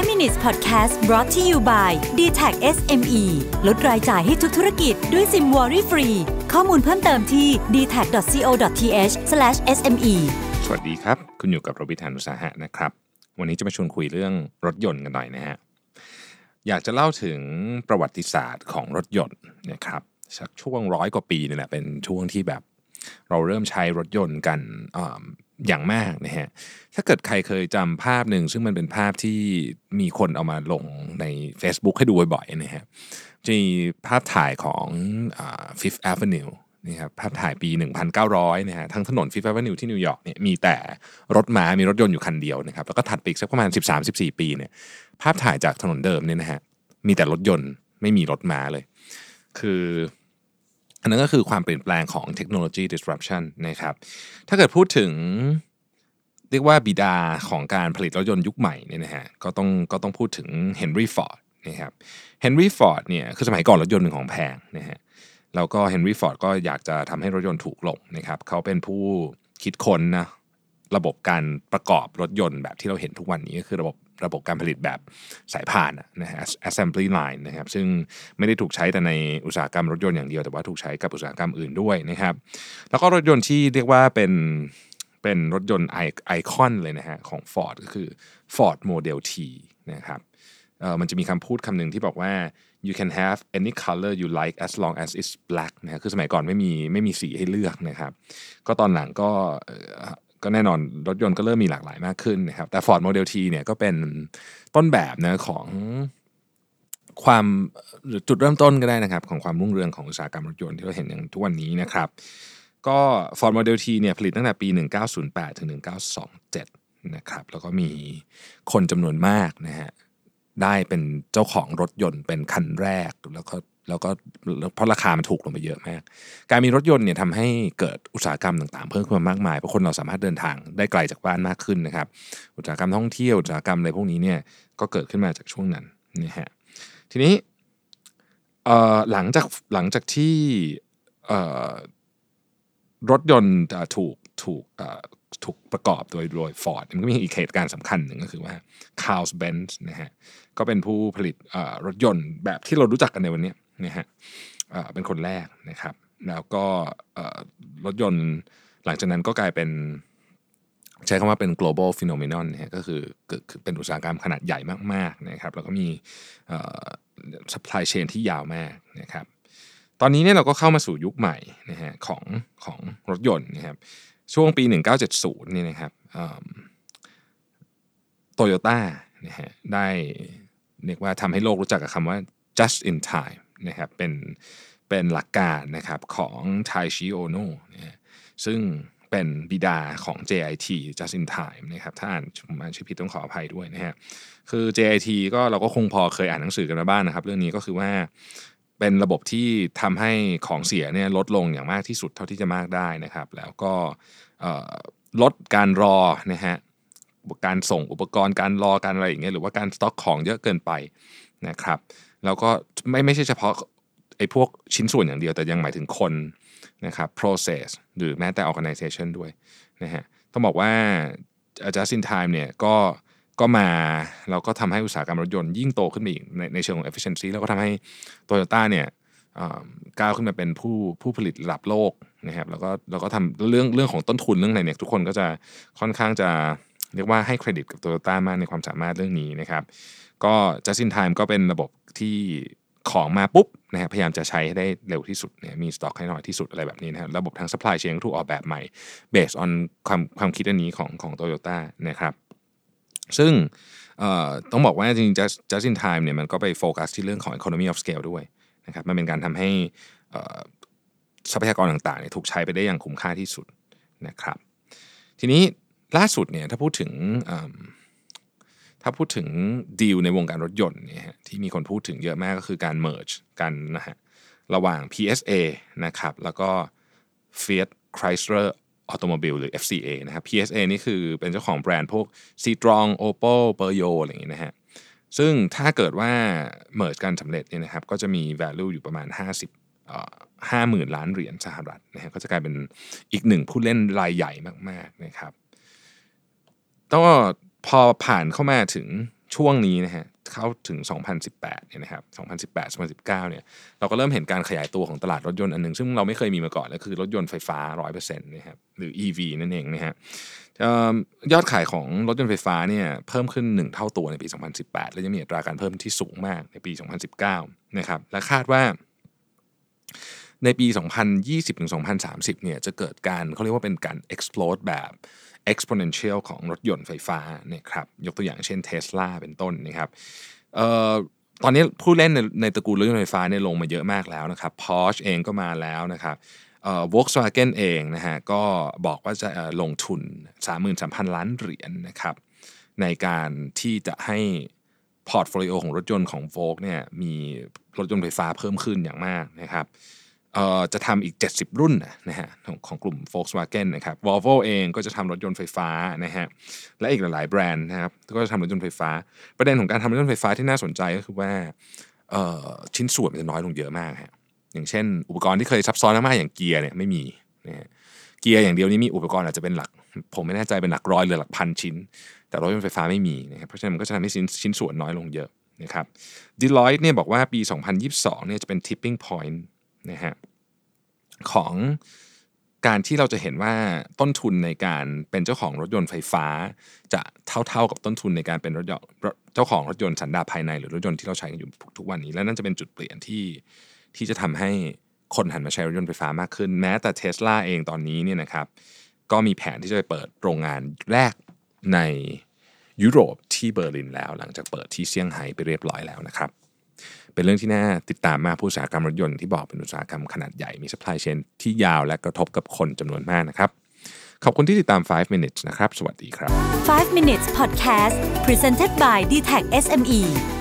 5 minutes podcast brought to you by d t a c SME ลดรายจ่ายให้ทุกธุรกิจด้วยซิมวอรี่ฟรี ข้อมูลเพิ่มเติมที่ d t a c c o t h s m e สวัสดีครับ คุณอยู่กับโรบิทานุสาหะนะครับ วันนี้จะมาชวนคุยเรื่องรถยนต์กันหน่อยนะฮะ อยากจะเล่าถึงประวัติศาสตร์ของรถยนต์นะครับสักช่วงร้อยกว่าปีนี่แหละเป็นช่วงที่แบบเราเริ่มใช้รถยนต์กัน อย่างมากนะฮะถ้าเกิดใครเคยจำภาพหนึ่งซึ่งมันเป็นภาพที่มีคนเอามาลงใน Facebook ให้ดูบ่อยๆนะฮะจะมีภาพถ่ายของ Fifth Avenue นี่ครับภาพถ่ายปี 1900นะฮะทั้งถนน Fifth Avenue ที่นิวยอร์กเนี่ยมีแต่รถม้ามีรถยนต์อยู่คันเดียวนะครับแล้วก็ถัดไปอีกสักประมาณ 13-14 ปีเนี่ยภาพถ่ายจากถนนเดิมเนี่ยนะฮะมีแต่รถยนต์ไม่มีรถม้าเลย คือ อันนั้นก็คือความเปลี่ยนแปลงของเทคโนโลยี disruption นะครับ ถ้าเกิดพูดถึงเรียกว่าบิดาของการผลิตรถยนต์ยุคใหม่เนี่ยนะฮะก็ต้องก็ต้องพูดถึงเฮนรี่ฟอร์ดนะครับเฮนรี่ฟอร์ดเนี่ยคือสมัยก่อนรถยนต์เป็นของแพงนะฮะแล้วก็เฮนรี่ฟอร์ดก็อยากจะทำให้รถยนต์ถูกลงนะครับเขาเป็นผู้คิดค้นนะระบบการประกอบรถยนต์แบบที่เราเห็นทุกวันนี้ก็คือระบบ ระบบการผลิตแบบสายพานนะฮะ assembly line นะครับซึ่งไม่ได้ถูกใช้แต่ในอุตสาหกรรมรถยนต์อย่างเดียวแต่ว่าถูกใช้กับอุตสาหกรรมอื่นด้วยนะครับ แล้วก็รถยนต์ที่เรียกว่าเป็นเป็นรถยนต์ไอคอนเลยนะฮะของ Ford ก็คือ Ford Model T นะครับเออมันจะมีคำพูดคำหนึ่งที่บอกว่า you can have any color you like as long as it's black นะฮะคือสมัยก่อนไม่มีไม่มีสีให้เลือกนะครับ ก็ตอนหลังก็ ก็แน่นอนรถยนต์ก็เริ่มมีหลากหลายมากขึ้นนะครับ แต่ Ford Model T เนี่ยก็เป็นต้นแบบนะของความหรือจุดเริ่มต้นก็ได้นะครับ ของความรุ่งเรืองของอุตสาหกรรมรถยนต์ที่เราเห็นอย่างทุกวันนี้นะครับ ก็ Ford Model T เนี่ยผลิตตั้งแต่ปี 1908 ถึง 1927 นะครับ แล้วก็มีคนจำนวนมากนะฮะได้เป็นเจ้าของรถยนต์เป็นคันแรก แล้วก็ แล้วก็เพราะราคามันถูกลงไปเยอะมาก การมีรถยนต์เนี่ยทำให้เกิดอุตสาหกรรมต่างๆ เพิ่มขึ้นมามากมายเพราะคนเราสามารถเดินทางได้ไกลจากบ้านมากขึ้นนะครับ อุตสาหกรรมท่องเที่ยวอุตสาหกรรมอะไรพวกนี้เนี่ยก็เกิดขึ้นมาจากช่วงนั้นนะฮะทีนี้หลังจากหลังจากที่รถยนต์ถูกถูกถูกประกอบโดยโดยฟอร์ดมันก็มีอีกเหตุการณ์สำคัญหนึ่งก็คือว่าคาร์ลส์เบนซ์นะฮะก็เป็นผู้ผลิตรถยนต์แบบที่เรารู้จักกันในวันนี้ นะฮะเป็นคนแรกนะครับ แล้วก็รถยนต์หลังจากนั้นก็กลายเป็นใช้คำว่าเป็น global phenomenon นะก็คือเป็นอุตสาหกรรมขนาดใหญ่มากๆนะครับ แล้วก็มี supply chain ที่ยาวมากนะครับ ตอนนี้เนี่ยเราก็เข้ามาสู่ยุคใหม่นะฮะของของรถยนต์นะครับ ช่วงปี 1970เนี่นะครับโตโยต้านะฮะได้เรียกว่าทำให้โลกรู้จักกับคำว่า just in time นะครับเป็นเป็นหลักการนะครับของไทชิโอโนะนะซึ่งเป็นบิดาของ JIT just in time นะครับถ้าอ่านผมอ่านชื่อผิดต้องขออภัยด้วยนะฮะคือ JIT ก็เราก็คงพอเคยอ่านหนังสือกันมาบ้างนะครับ เรื่องนี้ก็คือว่าเป็นระบบที่ทำให้ของเสียเนี่ยลดลงอย่างมากที่สุดเท่าที่จะมากได้นะครับ แล้วก็ลดการรอนะฮะการส่งอุปกรณ์การรอการอะไรอย่างเงี้ยหรือว่าการสต็อกของเยอะเกินไป นะครับแล้วก็ไม่ไม่ใช่เฉพาะไอ้พวกชิ้นส่วนอย่างเดียวแต่ยังหมายถึงคนนะครับ process หรือแม้แต่ organization ด้วยนะฮะต้องบอกว่า just in time เนี่ยก็ก็มาแล้วก็ทำให้อุตสาหกรรมรถยนต์ยิ่งโตขึ้นไปอีกในในเชิงของ efficiency แล้วก็ทำให้โตโยต้าเนี่ยอ่าก้าวขึ้นมาเป็นผู้ผู้ผลิตระดับโลกนะครับแล้วก็แล้วก็ทำเรื่องเรื่องของต้นทุนเรื่องอะไรเนี่ยทุกคนก็จะค่อนข้างจะ เรียกว่าให้เครดิตกับโตโยต้ามากในความสามารถเรื่องนี้นะครับ ก็ just in time ก็เป็นระบบที่ของมาปุ๊บนะฮะพยายามจะใช้ให้ได้เร็วที่สุดเนี่ยมีสต็อกให้น้อยที่สุดอะไรแบบนี้นะรระบบทาง supply chain ก็ถูกออกแบบใหม่ based on ความความคิดอันนี้ของของโตโยต้านะครับ ซึ่งต้องบอกว่าจริงๆ just just in time เนี่ยมันก็ไปโฟกัสที่เรื่องของ economy of scale ด้วยนะครับมันเป็นการทำให้ทรัพยากรต่างๆถูกใช้ไปได้อย่างคุ้มค่าที่สุดนะครับ ทีนี้ ล่าสุดเนี่ยถ้าพูดถึงถ้าพูดถึงดีลในวงการรถยนต์เนี่ยที่มีคนพูดถึงเยอะมากก็คือการ merge กันนะฮะระหว่าง PSA นะครับแล้วก็ Fiat Chrysler Automobile หรือ FCA นะครับ PSA นี่คือเป็นเจ้าของแบรนด์พวก Citroen Opel Peugeot อะไรอย่างงี้นะฮะซึ่งถ้าเกิดว่า merge กันสำเร็จเนี่ยนะครับก็จะมี value อยู่ประมาณ 50เอ่อ50,000 ล้านเหรียญสหรัฐนะฮะก็จะกลายเป็นอีกหนึ่งผู้เล่นรายใหญ่มากๆนะครับ ก็พอผ่านเข้ามาถึงช่วงนี้นะฮะเข้าถึง 2018 เนี่ยนะครับ 2018 2019 เนี่ย เราก็เริ่มเห็นการขยายตัวของตลาดรถยนต์อันหนึ่งซึ่งเราไม่เคยมีมาก่อนก็คือรถยนต์ไฟฟ้า 100%นะครับ หรือ EV นั่นเองนะฮะยอดขายของรถยนต์ไฟฟ้าเนี่ยเพิ่มขึ้น 1 เท่าตัวในปี 2018 และยังมีอัตราการเพิ่มที่สูงมากในปี 2019 นะครับ และคาดว่า ในปี 2020ถึง2030เนี่ยจะเกิดการเขาเรียกว่าเป็นการ explode แบบ exponential ของรถยนต์ไฟฟ้าเนี่ยครับยกตัวอย่างเช่น Tesla เป็นต้นนะครับตอนนี้ผู้เล่นในในตระกูลรถยนต์ไฟฟ้าเนี่ยลงมาเยอะมากแล้วนะครับ Porsche เองก็มาแล้วนะครับเอ่อ Volkswagen เองนะฮะก็บอกว่าจะลงทุน 33,000 ล้านเหรียญนะครับในการที่จะให้ portfolio ของรถยนต์ของ Volkswagen เนี่ยมีรถยนต์ไฟฟ้าเพิ่มขึ้นอย่างมากนะครับ จะทำอีก 70 รุ่นนะฮะของของกลุ่ม Volkswagen นะครับ Volvo เองก็จะทำรถยนต์ไฟฟ้านะฮะและอีกหลาย ๆ แบรนด์นะครับก็จะทำรถยนต์ไฟฟ้า ประเด็นของการทำรถยนต์ไฟฟ้าที่น่าสนใจก็คือว่าชิ้นส่วนมันจะน้อยลงเยอะมากฮะอย่างเช่น อุปกรณ์ที่เคยซับซ้อนมากอย่างเกียร์เนี่ยไม่มีนะฮะเกียร์อย่างเดียวนี้มีอุปกรณ์อาจจะเป็นหลัก ผมไม่แน่ใจเป็นหลักร้อยหรือหลักพันชิ้น แต่รถยนต์ไฟฟ้าไม่มีนะครับเพราะฉะนั้นมันก็จะทำให้ชิ้นชิ้นส่วนน้อยลงเยอะนะครับ Deloitte เนี่ยบอกว่าปี 2022เนี่ยจะเป็น tipping point นะฮะของการที่เราจะเห็นว่าต้นทุนในการเป็นเจ้าของรถยนต์ไฟฟ้า จะเท่า ๆกับต้นทุนในการเป็นรถยนต์เจ้าของรถยนต์สันดาปภายใน หรือรถยนต์ที่เราใช้กันอยู่ทุกวันนี้และนั่นจะเป็นจุดเปลี่ยนที่ที่จะทำให้คนหันมาใช้รถยนต์ไฟฟ้ามากขึ้น แม้แต่เทสลาเองตอนนี้เนี่ยนะครับก็มีแผนที่จะไปเปิดโรงงานแรกในยุโรปที่เบอร์ลินแล้ว หลังจากเปิดที่เซี่ยงไฮ้ไปเรียบร้อยแล้วนะครับ เป็นเรื่องที่น่าติดตามมากผู้อุตสาหกรรมรถยนต์ที่บอกเป็นอุตสาหกรรมขนาดใหญ่มี supply chain ที่ยาวและกระทบกับคนจำนวนมากนะครับ ขอบคุณที่ติดตาม 5 minutes นะครับ สวัสดีครับ 5 minutes podcast presented by d t e c h SME